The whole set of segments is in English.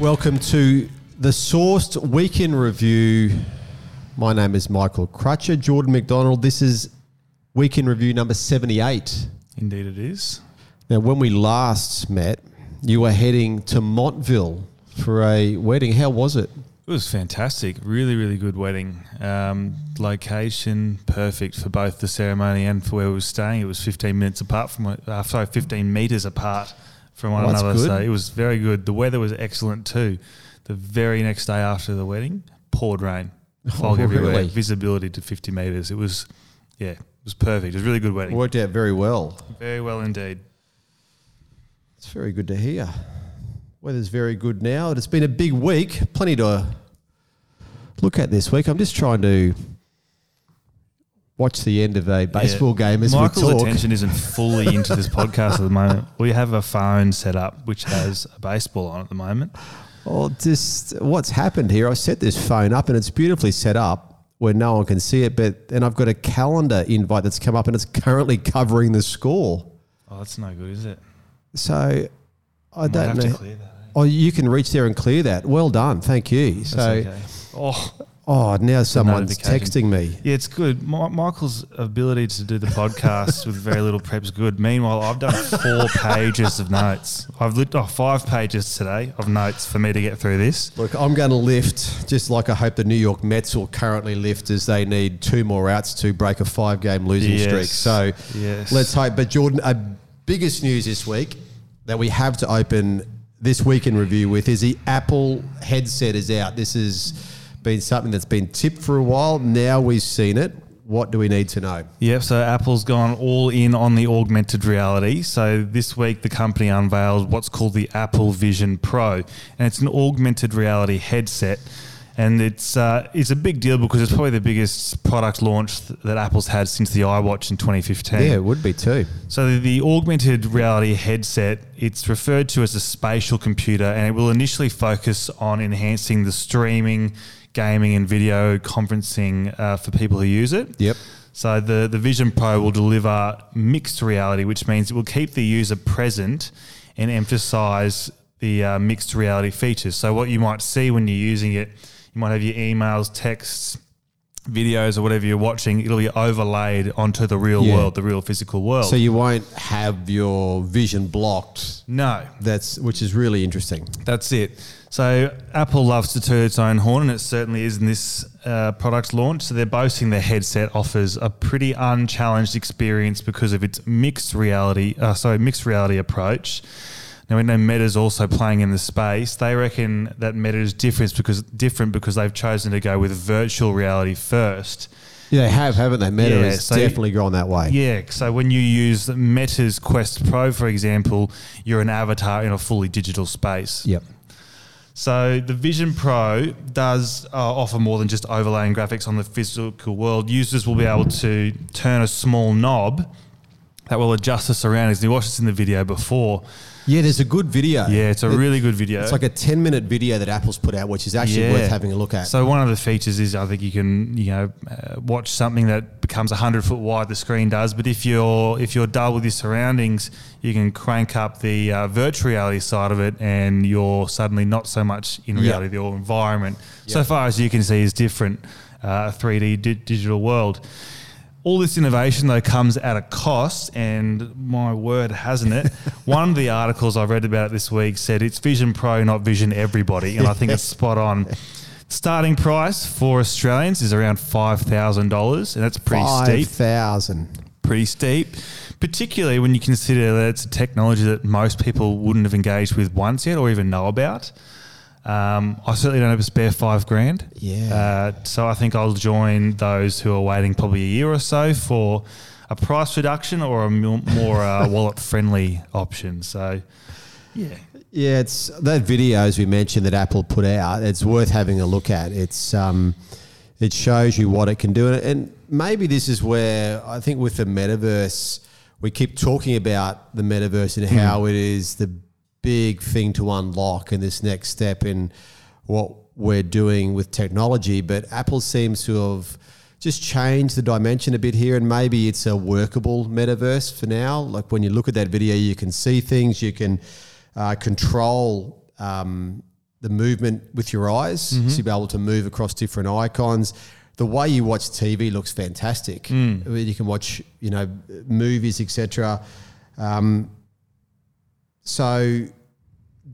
Welcome to the Sourced Week In Review. My name is Michael Crutcher, Jordan McDonald. This is Week In Review number 78. Indeed, it is. Now, when we last met, you were heading to Montville for a wedding. How was it? It was fantastic. Really, really good wedding. Um, location perfect for both the ceremony and for where we were staying. It was 15 minutes apart from, uh, sorry, 15 meters apart from one Oh, another. So it was very good. The weather was excellent too. The very next day after the wedding, poured rain, oh, fog Oh, everywhere, really? visibility to 50 meters. It was, yeah, it was perfect. It was a really good wedding. Worked out very well. Very well indeed. It's very good to hear. Weather's very good now. It's been a big week. Plenty to look at this week. I'm just trying to watch the end of a baseball Yeah. game as Michael's we talk. attention isn't fully into this podcast at the moment. We have a phone set up which has a baseball on at the moment. Well, just what's happened here? I set this phone up and it's beautifully set up where no one can see it, but then I've got a calendar invite that's come up and it's currently covering the score. Oh, that's no good, is it? So I don't know. that. eh? Oh, you can reach there and clear that. Well done, thank you. That's so, okay. Oh, oh, now someone's texting me. yeah, it's good. Mi- Michael's ability to do the podcast with very little prep's good. Meanwhile, I've done four pages of notes. I've looked off oh, five pages today of notes for me to get through this. Look, I'm going to lift, just like I hope the New York Mets will currently lift as they need two more outs to break a five game losing Yes. streak. So Yes. let's hope. But Jordan, a biggest news this week that we have to open this week in review with is the Apple headset is out. This has been something that's been tipped for a while. Now we've seen it. What do we need to know? Yep, so Apple's gone all in on the augmented reality. So this week, the company unveiled what's called the Apple Vision Pro, and it's an augmented reality headset. And it's uh, it's a big deal because it's probably the biggest product launch th- that Apple's had since the iWatch in 2015. Yeah, it would be too. So the, the augmented reality headset, it's referred to as a spatial computer, and it will initially focus on enhancing the streaming, gaming, and video conferencing uh, for people who use it. Yep. So the, the Vision Pro will deliver mixed reality, which means it will keep the user present and emphasize the uh, mixed reality features. So what you might see when you're using it, you might have your emails, texts, videos, or whatever you're watching. It'll be overlaid onto the real Yeah. world, the real physical world. So you won't have your vision blocked. no, That's which is really interesting. That's it. So Apple loves to toot its own horn, and it certainly is in this uh, product launch. So they're boasting their headset offers a pretty unchallenged experience because of its mixed reality, uh, sorry, mixed reality approach. Now we know Meta's also playing in the space. They reckon that Meta is different because different because they've chosen to go with virtual reality first. Yeah, they have, haven't they? Meta Yeah, has so- definitely gone that way. Yeah, so when you use Meta's Quest Pro, for example, you're an avatar in a fully digital space. Yep. So the Vision Pro does uh, offer more than just overlaying graphics on the physical world. Users will be able to turn a small knob that will adjust the surroundings. You watched this in the video before. Yeah, there's a good video. Yeah, it's a It- really good video. It's like a 10 minute video that Apple's put out, which is actually Yeah. worth having a look at. So one of the features is I think you can you know uh, watch something that becomes hundred foot wide. The screen does, but if you're if you're dull with your surroundings, you can crank up the uh, virtual reality side of it, and you're suddenly not so much in Yep. reality. Your environment, so far as you can see, is different. Uh, 3D di- digital world. All this innovation though comes at a cost, and my word, hasn't it? One of the articles I read about it this week said it's Vision Pro, not Vision Everybody, and I think it's spot on. Starting price for Australians is around five thousand dollars, and that's pretty steep. 5,000. Pretty steep, particularly when you consider that it's a technology that most people wouldn't have engaged with once yet, or even know about. Um, I certainly don't have a spare five grand. Yeah. Uh, so I think I'll join those who are waiting probably a year or so for a price reduction or a more uh, wallet friendly option. So, yeah. Yeah, it's that video as we mentioned that Apple put out. It's worth having a look at. It's um, it shows you what it can do, and, and maybe this is where I think with the metaverse, we keep talking about the metaverse and how it is the big thing to unlock in this next step in what we're doing with technology. But Apple seems to have just changed the dimension a bit here, and maybe it's a workable metaverse for now. Like when you look at that video, you can see things, you can uh, control um, the movement with your eyes, Mm-hmm. so you'll be able to move across different icons. The way you watch TV looks fantastic. Mm. I mean, You can watch, you know, movies, etc. Um, so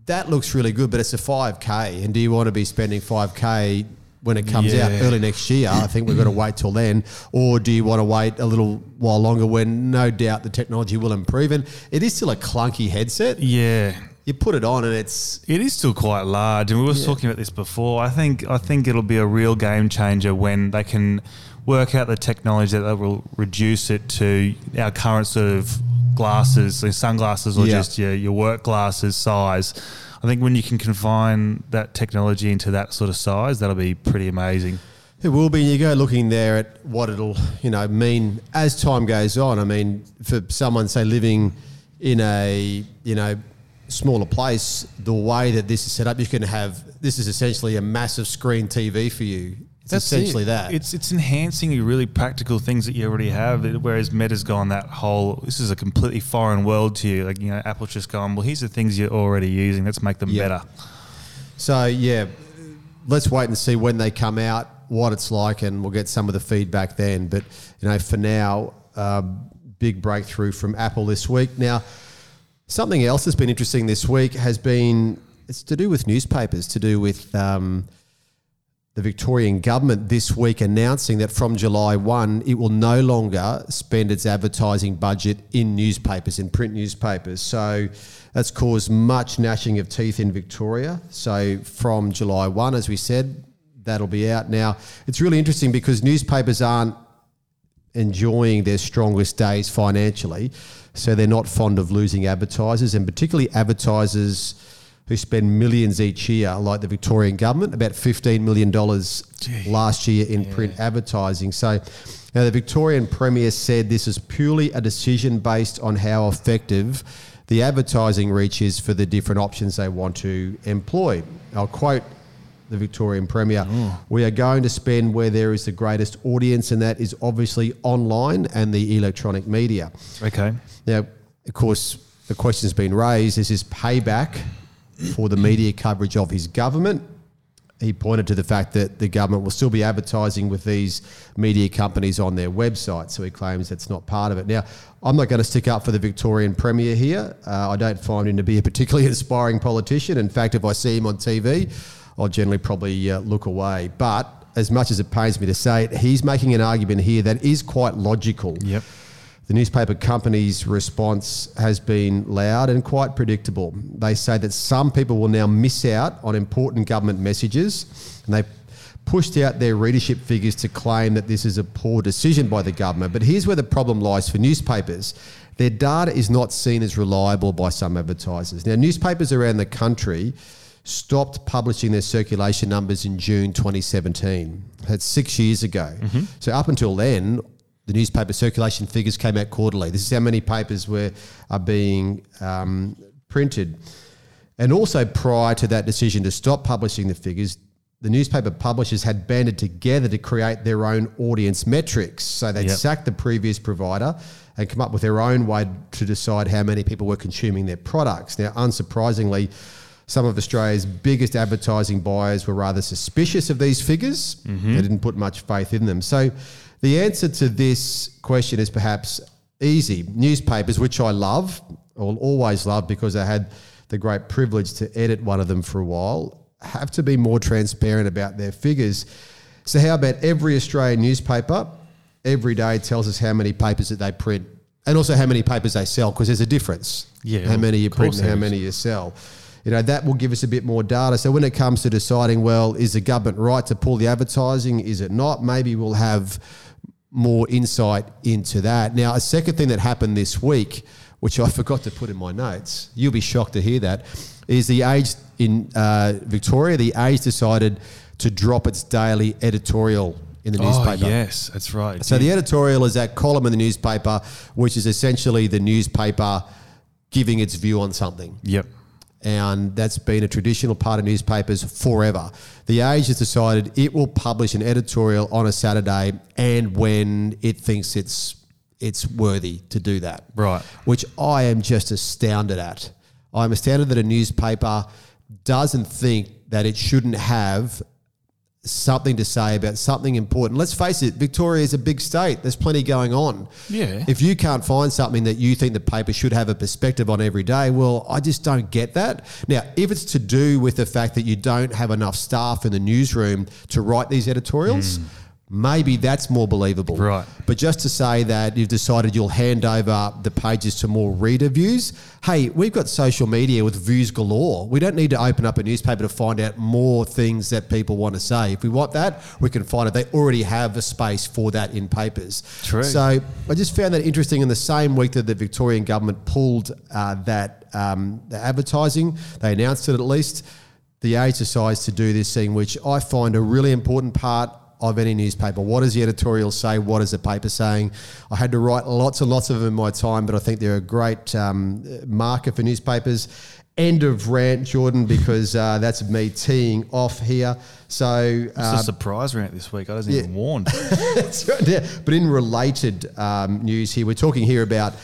that looks really good, but it's a 5K. And do you want to be spending 5K when it comes out early next year? I think we've got to wait till then. Or do you want to wait a little while longer when no doubt the technology will improve? And it is still a clunky headset. Yeah. You put it on and it's It is still quite large, and we were talking about this before. I think I think it'll be a real game changer when they can work out the technology that will reduce it to our current sort of glasses, so sunglasses, or Yeah. just your, your work glasses size. I think when you can confine that technology into that sort of size, that'll be pretty amazing. It will be. You go looking there at what it'll, you know, mean as time goes on. I mean, for someone say living in a, you know, smaller place, the way that this is set up, you can have this is essentially a massive screen TV for you. It's essentially it. that. It's it's enhancing your really practical things that you already have. Whereas Meta's gone that whole. This is a completely foreign world to you. Like you know, Apple's just gone. Well, here's the things you're already using. Let's make them Yeah. better. So yeah, let's wait and see when they come out, what it's like, and we'll get some of the feedback then. But you know, for now, um, big breakthrough from Apple this week. Now, something else that's been interesting this week has been it's to do with newspapers, to do with. Um, the Victorian government this week announcing that from July 1, it will no longer spend its advertising budget in newspapers, in print newspapers. So that's caused much gnashing of teeth in Victoria. So from July 1, as we said, that'll be out. Now, it's really interesting because newspapers aren't enjoying their strongest days financially. So they're not fond of losing advertisers, and particularly advertisers who spend millions each year, like the Victorian government, about $15 million last year in print advertising. So now the Victorian Premier said this is purely a decision based on how effective the advertising reach is for the different options they want to employ. I'll quote the Victorian Premier. Oh. We are going to spend where there is the greatest audience, and that is obviously online and the electronic media. Okay. Now, of course, the question's been raised is this payback for the media coverage of his government? He pointed to the fact that the government will still be advertising with these media companies on their website, so he claims that's not part of it. Now, I'm not going to stick up for the Victorian Premier here. Uh, I don't find him to be a particularly inspiring politician. In fact, if I see him on TV, I'll generally probably uh, look away. But as much as it pains me to say it, he's making an argument here that is quite logical. Yep. The newspaper company's response has been loud and quite predictable. They say that some people will now miss out on important government messages, and they pushed out their readership figures to claim that this is a poor decision by the government. But here's where the problem lies for newspapers. Their data is not seen as reliable by some advertisers. Now, newspapers around the country stopped publishing their circulation numbers in June 2017. That's six years ago. Mm-hmm. So up until then, the newspaper circulation figures came out quarterly. This is how many papers were are being um, printed. And also prior to that decision to stop publishing the figures, the newspaper publishers had banded together to create their own audience metrics. So they'd Yep. sacked the previous provider and come up with their own way to decide how many people were consuming their products. Now, unsurprisingly, some of Australia's biggest advertising buyers were rather suspicious of these figures. They didn't put much faith in them. So, the answer to this question is perhaps easy. Newspapers, which I love, or always love because I had the great privilege to edit one of them for a while, have to be more transparent about their figures. So, how about every Australian newspaper every day tells us how many papers that they print and also how many papers they sell because there's a difference. Yeah, how many you print and how many you sell. You know, that will give us a bit more data. So when it comes to deciding, well, is the government right to pull the advertising? Is it not? Maybe we'll have more insight into that. Now, a second thing that happened this week, which I forgot to put in my notes, you'll be shocked to hear that, is the Age in uh, Victoria, the Age decided to drop its daily editorial in the Oh newspaper. yes, that's right. So the editorial is that column in the newspaper, which is essentially the newspaper giving its view on something. yep. And that's been a traditional part of newspapers forever. The Age has decided it will publish an editorial on a Saturday and when it thinks it's it's worthy to do that. Right. Which I am just astounded at. I'm astounded that a newspaper doesn't think that it shouldn't have something to say about something important. Let's face it, Victoria is a big state. There's plenty going on. Yeah. If you can't find something that you think the paper should have a perspective on every day, well, I just don't get that. Now, if it's to do with the fact that you don't have enough staff in the newsroom to write these editorials, hmm. Maybe that's more believable. Right. But just to say that you've decided you'll hand over the pages to more reader views, hey, we've got social media with views galore. We don't need to open up a newspaper to find out more things that people want to say. If we want that, we can find it. They already have a space for that in papers. True. So I just found that interesting. In the same week that the Victorian government pulled uh, that um, the advertising, they announced it at least. The Age decides to do this thing, which I find a really important part of any newspaper. What does the editorial say? What is the paper saying? I had to write lots and lots of them in my time, but I think they're a great um, marker for newspapers. End of rant, Jordan, because uh, that's me teeing off here. So It's uh, a surprise rant this week. I wasn't even warned. right. Yeah. But in related um, news here, we're talking here about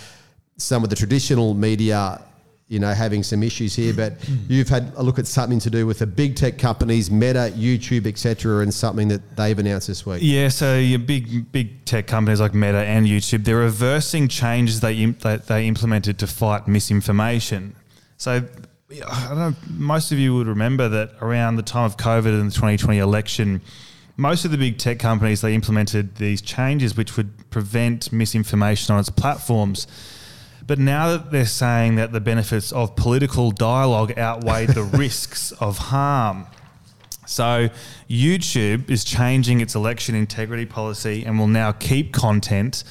some of the traditional media, you know, having some issues here. But you've had a look at something to do with the big tech companies, Meta, YouTube, etc., and something that they've announced this week. Yeah, so your big big tech companies like Meta and YouTube, they're reversing changes they that they implemented to fight misinformation. So I don't know, most of you would remember that around the time of COVID and the 2020 election, most of the big tech companies they implemented these changes which would prevent misinformation on its platforms. But now that they're saying that the benefits of political dialogue outweigh the risks of harm. So, YouTube is changing its election integrity policy and will now keep content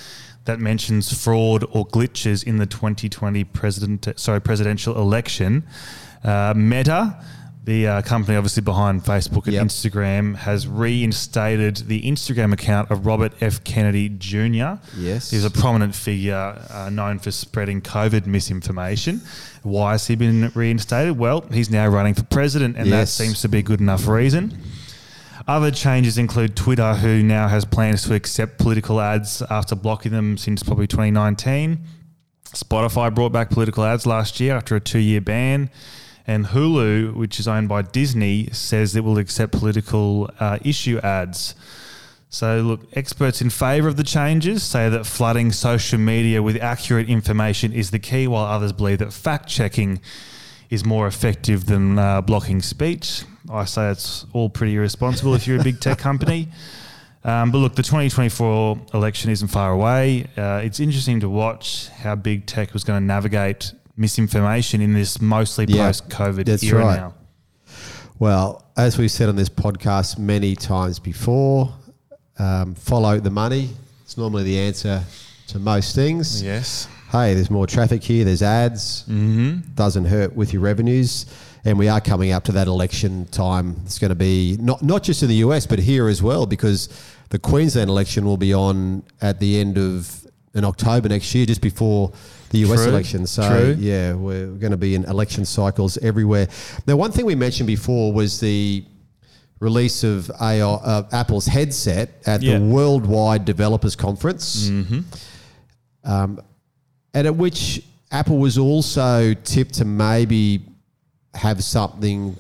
that mentions fraud or glitches in the 2020 president sorry presidential election. Uh, Meta, the uh, company obviously behind Facebook and Yep. Instagram, has reinstated the Instagram account of Robert F. Kennedy Jr. Yes. He's a prominent figure uh, known for spreading COVID misinformation. Why has he been reinstated? Well, he's now running for president, and that seems to be a good enough reason. Other changes include Twitter, who now has plans to accept political ads after blocking them since probably 2019. Spotify brought back political ads last year after a two year ban. And Hulu, which is owned by Disney, says it will accept political uh, issue ads. So, look, experts in favour of the changes say that flooding social media with accurate information is the key, while others believe that fact checking is more effective than uh, blocking speech. I say it's all pretty irresponsible if you're a big tech company. Um, but look, the 2024 election isn't far away. Uh, it's interesting to watch how big tech was going to navigate misinformation in this mostly Yeah, post COVID that's era right. now. Well, as we've said on this podcast many times before, um, follow the money. It's normally the answer to most things. Yes. Hey, there's more traffic here. There's ads. Mm-hmm. Doesn't hurt with your revenues. And we are coming up to that election time. It's going to be not not just in the US, but here as well, because the Queensland election will be on at the end of in October next year, just before the US True, election. So true. yeah, we're going to be in election cycles everywhere. Now, one thing we mentioned before was the release of AI, uh, Apple's headset at Yeah. the Worldwide Developers Conference um, and at which Apple was also tipped to maybe have something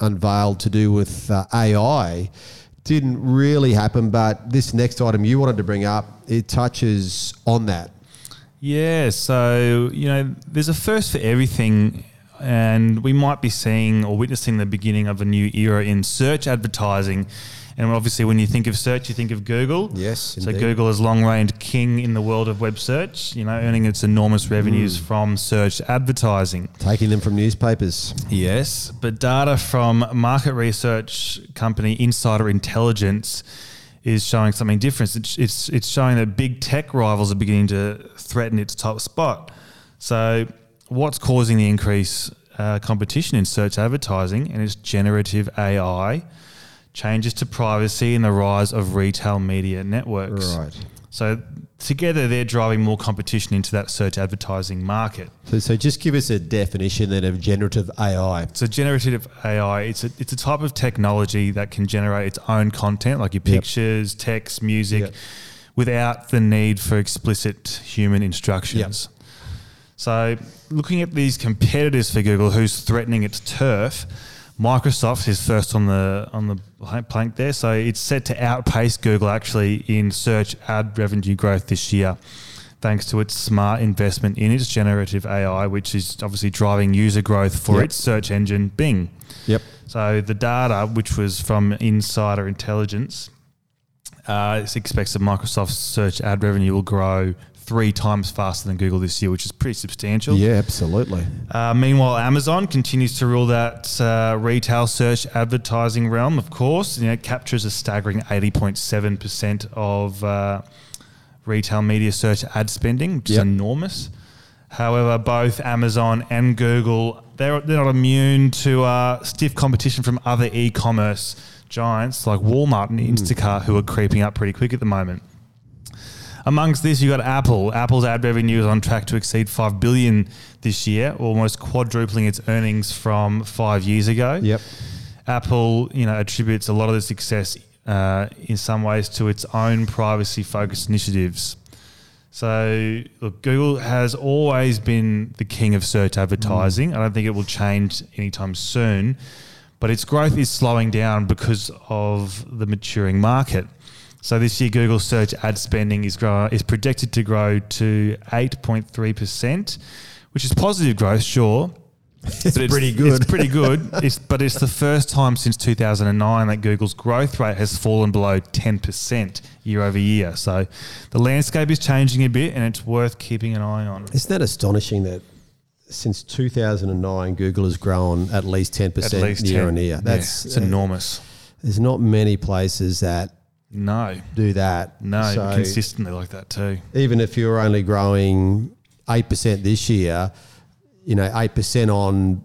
unveiled to do with uh, AI. Didn't really happen, but this next item you wanted to bring up, it touches on that. Yeah, so you know, there's a first for everything, and we might be seeing or witnessing the beginning of a new era in search advertising. And obviously, when you think of search, you think of Google. Yes, So indeed. Google is long reigned king in the world of web search. You know, earning its enormous revenues Mm. from search advertising. Taking them from newspapers. Yes, but data from market research company Insider Intelligence is showing something different. It's, it's, it's showing that big tech rivals are beginning to threaten its top spot. So, what's causing the increase uh, competition in search advertising? And it's generative AI, changes to privacy, and the rise of retail media networks. Right. So, together, they're driving more competition into that search advertising market. So, so just give us a definition then of generative AI. So generative AI, it's a it's a type of technology that can generate its own content, like your pictures, text, music, Yep. without the need for explicit human instructions. So looking at these competitors for Google, who's threatening its turf, Microsoft is first on the on the plank there, so it's set to outpace Google actually in search ad revenue growth this year, thanks to its smart investment in its generative AI, which is obviously driving user growth for Yep. its search engine Bing. Yep. So the data, which was from Insider Intelligence, uh, it expects that Microsoft's search ad revenue will grow three times faster than Google this year, which is pretty substantial. Yeah, absolutely. Uh, meanwhile, Amazon continues to rule that uh, retail search advertising realm. Of course, you know, it captures a staggering eighty point seven percent of uh, retail media search ad spending, which is enormous. However, both Amazon and Google they're they're not immune to uh, stiff competition from other e-commerce giants like Walmart and Instacart, who are creeping up pretty quick at the moment. Amongst this, you got Apple. Apple's ad revenue is on track to exceed five billion this year, almost quadrupling its earnings from five years ago. Yep. Apple, you know, attributes a lot of the success uh, in some ways to its own privacy-focused initiatives. So, look, Google has always been the king of search advertising. I don't think it will change anytime soon, but its growth is slowing down because of the maturing market. So this year, Google search ad spending is grow, is projected to grow to eight point three percent, which is positive growth, sure. It's pretty good. It's pretty good. It's, but it's the first time since 2009 that Google's growth rate has fallen below 10% year over year. So the landscape is changing a bit and it's worth keeping an eye on. Isn't that astonishing that since 2009, Google has grown at least 10% At least year 10. on year? Yeah, That's it's enormous. Uh, there's not many places that No, do that. no, So consistently like that too. even if you're only growing 8% this year, you know, 8% on,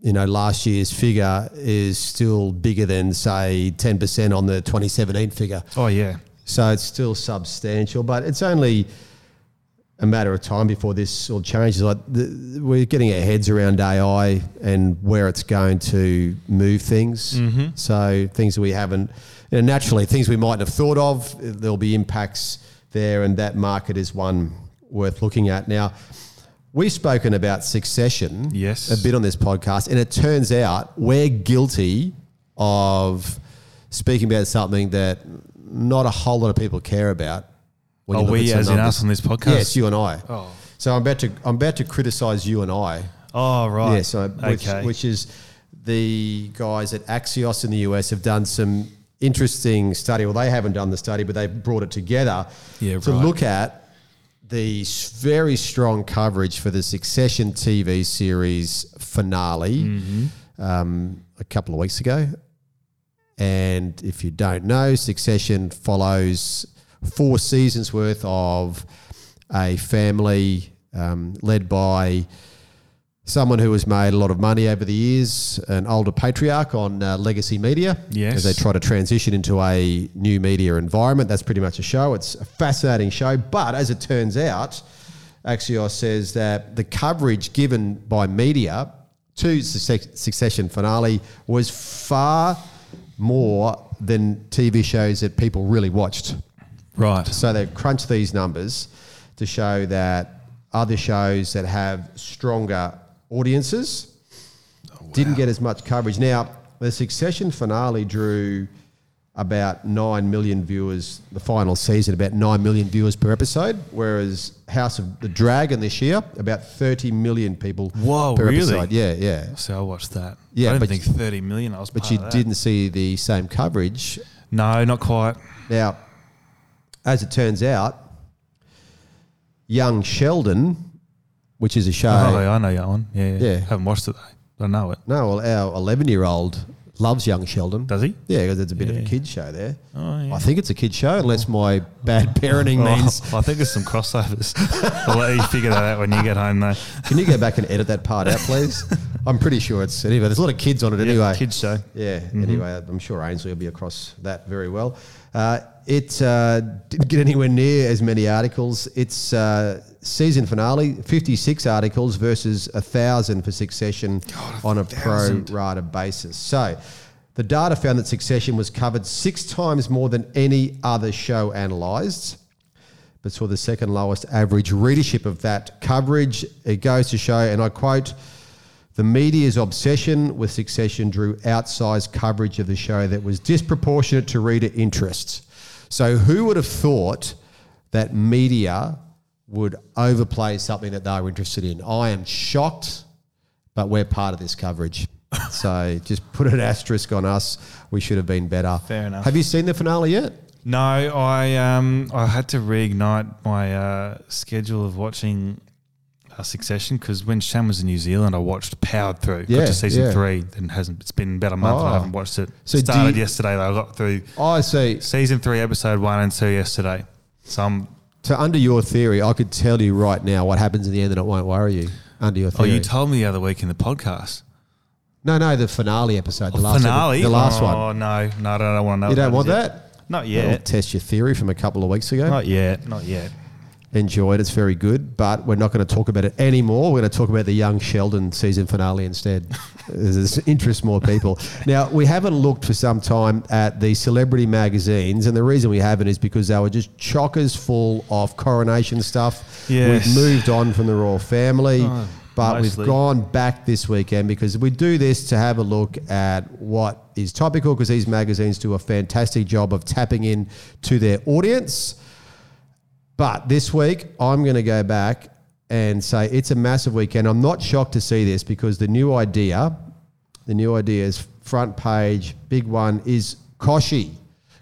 you know, last year's figure is still bigger than, say, 10% on the 2017 figure. Oh yeah, So it's still substantial, but it's only a matter of time before this all changes. Like the, we're getting our heads around AI and where it's going to move things. Mm-hmm. So things that we haven't, you know, naturally, things we mightn't have thought of. There'll be impacts there, and that market is one worth looking at. Now, we've spoken about succession Yes. a bit on this podcast, and it turns out we're guilty of speaking about something that not a whole lot of people care about. when Oh, we as in us on this podcast? Yes, you and I. Oh. So I'm about to I'm about to criticise you and I. oh right. Yeah, so which, okay. which is the guys at Axios in the US have done some interesting study. Well, they haven't done the study, but they've brought it together Yeah, to right. look at the very strong coverage for the Succession TV series finale Mm-hmm. um, a couple of weeks ago. And if you don't know, Succession follows four seasons worth of a family um, led by someone who has made a lot of money over the years, an older patriarch on uh, legacy media. Yes. As they try to transition into a new media environment. That's pretty much a show. It's a fascinating show. But as it turns out, Axios says that the coverage given by media to Succession finale was far more than TV shows that people really watched. right. So they've crunched these numbers to show that other shows that have stronger audiences didn't get as much coverage. Now, the Succession finale drew about 9 million viewers, the final season, about 9 million viewers per episode, whereas House of the Dragon this year, about 30 million people Whoa, per really? episode. Yeah, yeah. So I watched that. Yeah, I didn't but- think thirty million. I was, But you didn't see the same coverage No, not quite. Now, as it turns out, Young Sheldon, which is a show. oh, I know that one. Yeah, Yeah. Haven't watched it though. I know it. No, well, our 11 year old loves Young Sheldon. Does he? Yeah, because it's a bit of a Yeah. kid show there. Oh, yeah. I think it's a kid show, unless oh. my bad parenting Oh, means. I think there's some crossovers. I'll let you figure that out when you get home, though. Can you go back and edit that part out, please? I'm pretty sure it's anyway. There's a lot of kids on it anyway. kids show. Yeah. Anyway, I'm sure Ainsley will be across that very well. Uh, it uh, didn't get anywhere near as many articles. Its uh, season finale, 56 articles versus a thousand for Succession on a pro rata basis. So. The data found that Succession was covered six times more than any other show analysed but saw the second lowest average readership of that coverage. It goes to show, and I quote, The media's obsession with Succession drew outsized coverage of the show that was disproportionate to reader interests. So, who would have thought that media would overplay something that they were interested in? I am shocked, but we're part of this coverage. so, just put an asterisk on us. We should have been better. Fair enough. Have you seen the finale yet? No, I um I had to reignite my uh, schedule of watching uh, Succession because when Sham was in New Zealand, I watched powered through. Yeah, got to season yeah. three, and hasn't. It's been about a month. and Oh. I haven't watched it. So Started you- yesterday. Though. I got through I see. season three, episode one and two yesterday. So I'm. So, under your theory, I could tell you right now what happens in the end and it won't worry you. Under your theory. Oh, you told me the other week in the podcast. no, no, the finale episode. The Oh, last finale. The last oh, one. no, no, I don't want to know. You don't want that is that? yet. Not yet. test your theory from a couple of weeks ago. Not yet. Not yet. Enjoyed. It's very good, but we're not going to talk about it anymore. We're going to talk about the Young Sheldon season finale instead. this interests more people. Now, we haven't looked for some time at the celebrity magazines, and the reason we haven't is because they were just chockers full of coronation stuff. Yes. We've moved on from the royal family. Oh, but mostly. we've gone back this weekend because we do this to have a look at what is topical because these magazines do a fantastic job of tapping in to their audience. But this week, I'm going to go back and say it's a massive weekend. I'm not shocked to see this because the new idea, the new idea is front page, big one is Kochie.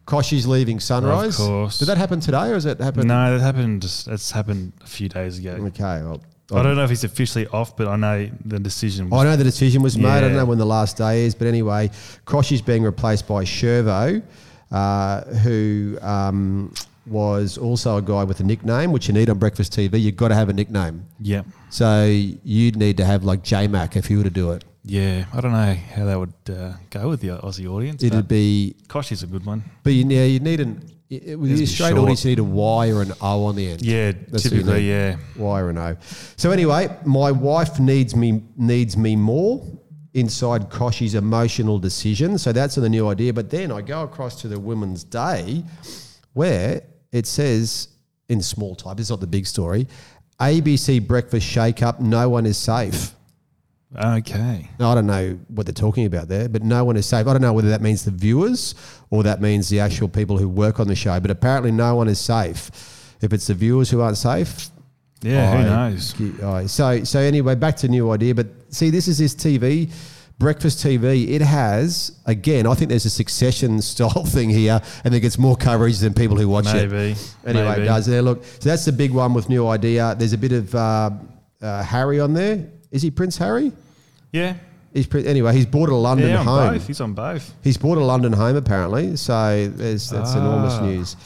Kochie's leaving Sunrise. Of course. Did that happen today or has it happened? No, that happened. Just, it's happened a few days ago. Okay. Well, I don't know if he's officially off, but I know the decision. I Was, know the decision was made. I don't know when the last day is, but anyway, Kochie's being replaced by Shirvo, uh, who um, was also a guy with a nickname, which you need on Breakfast TV. You've got to have a nickname. yeah, So you'd need to have like J Mac if you were to do it. yeah. I don't know how that would uh, go with the Aussie audience. It'd be Kosh is a good one. but you, yeah, you'd need an. It, with the Australian audience, you need a Y or an O on the end. Yeah, That's typically, yeah. Y or an O. So anyway, my wife needs me needs me more inside Kochie's emotional decision. So that's the new idea. But then I go across to the Woman's Day, where it says in small type. it's not the big story. ABC breakfast shake up. No one is safe. Okay. Now, I don't know what they're talking about there, but no one is safe. I don't know whether that means the viewers or that means the actual people who work on the show, but apparently no one is safe. If it's the viewers who aren't safe, Yeah, who I- knows? I- So, so anyway, back to new idea. But see, this is this TV, breakfast TV. It has again. I think there's a succession style thing here, and it gets more coverage than people who watch it. Maybe. Anyway, Maybe. it does there. Look, so that's the big one with new idea. There's a bit of uh, uh, Harry on there. Is he Prince Harry? Yeah. He's pre- anyway. He's bought a London Yeah, on home. both. He's on both. He's bought a London home apparently, so there's, that's enormous Ah. news.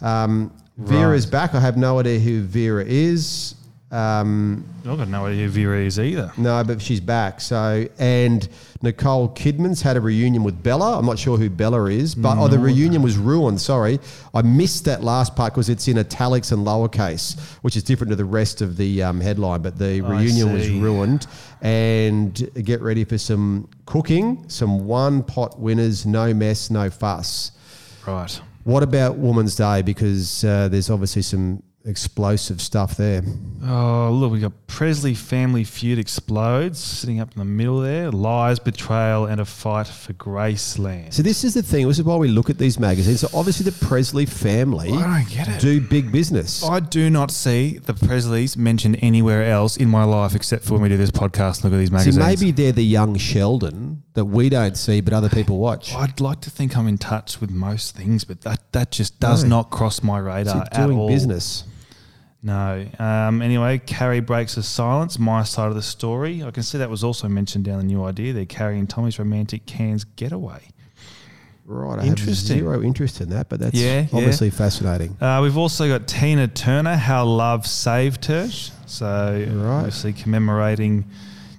Um, Vera's Right. back. I have no idea who Vera is. Um, I've got no idea who Vera is either. no, but she's back. So and Nicole Kidman's had a reunion with Bella. I'm not sure who Bella is, but oh, the reunion was ruined. Sorry, I missed that last part because it's in italics and lowercase, which is different to the rest of the um, headline. But the I reunion was ruined. And get ready for some cooking, some one pot winners, no mess, no fuss. Right. What about Woman's Day? Because uh, there's obviously some explosive stuff there. Oh, look, we got Presley family feud explodes, sitting up in the middle there. Lies, betrayal, and a fight for Graceland. So this is the thing. This is why we look at these magazines. So obviously the Presley family I don't get it. do big business. I do not see the Presleys mentioned anywhere else in my life except for when we do this podcast. and Look at these See, magazines. maybe they're the young Sheldon that we don't see, but other people watch. I'd like to think I'm in touch with most things, but that, that just does No. not cross my radar at doing all. business. No. Um, anyway, Carrie breaks the silence. My side of the story. I can see that was also mentioned down the new idea. They're carrying Tommy's romantic cans getaway. Right. I Interesting. have zero interest in that, but that's Yeah, yeah. obviously fascinating. Uh, we've also got Tina Turner, How Love Saved Her. So Right. obviously commemorating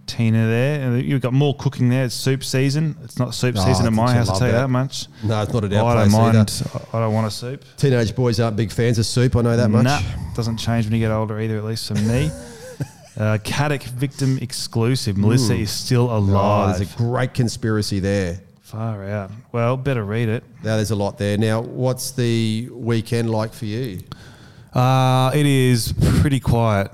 Tina there. You've got more cooking there. It's soup season. It's not soup Oh, season I at think my house, I'll tell you that. that much. No, it's not at I our don't mind. either. I don't want a soup. Teenage boys aren't big fans of soup. I know that much. Nah, doesn't change when you get older either, at least for me. uh, Caddick victim exclusive. Melissa is still Oh, alive. there's a great conspiracy there. Far out. Well, better read it. Now there's a lot there. Now, what's the weekend like for you? Uh, it is pretty quiet.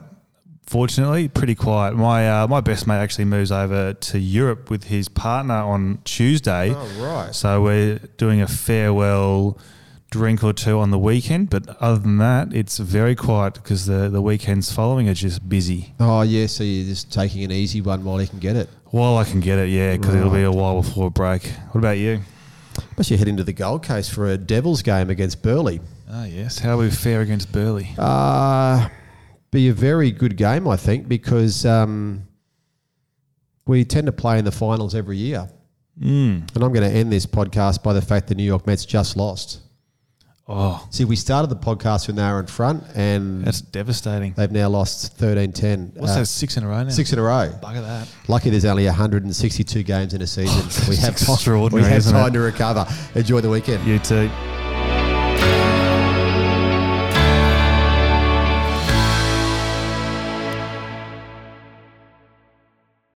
Fortunately, pretty quiet. My uh, my best mate actually moves over to Europe with his partner on Tuesday. Oh, right. So we're doing a farewell drink or two on the weekend, but other than that, it's very quiet because the the weekends following are just busy. Oh, yeah. So you're just taking an easy one while you can get it. While I can get it, yeah, because it'll be a while before a break. What about you? Must you head into the Gold Coast for a Devils game against Burleigh? Ah, yes. How are we fare against Burleigh? Uh, be a very good game, I think, because um, we tend to play in the finals every year. Mm. And I'm going to end this podcast by the fact the New York Mets just lost. Oh, See, we started the podcast when they were in front, and that's devastating. they've now lost 13 10. What's that? Six in a row now. Six in a row. Bugger that. Lucky there's only 162 games in a season. we have time, we have time to recover. Enjoy the weekend. You too.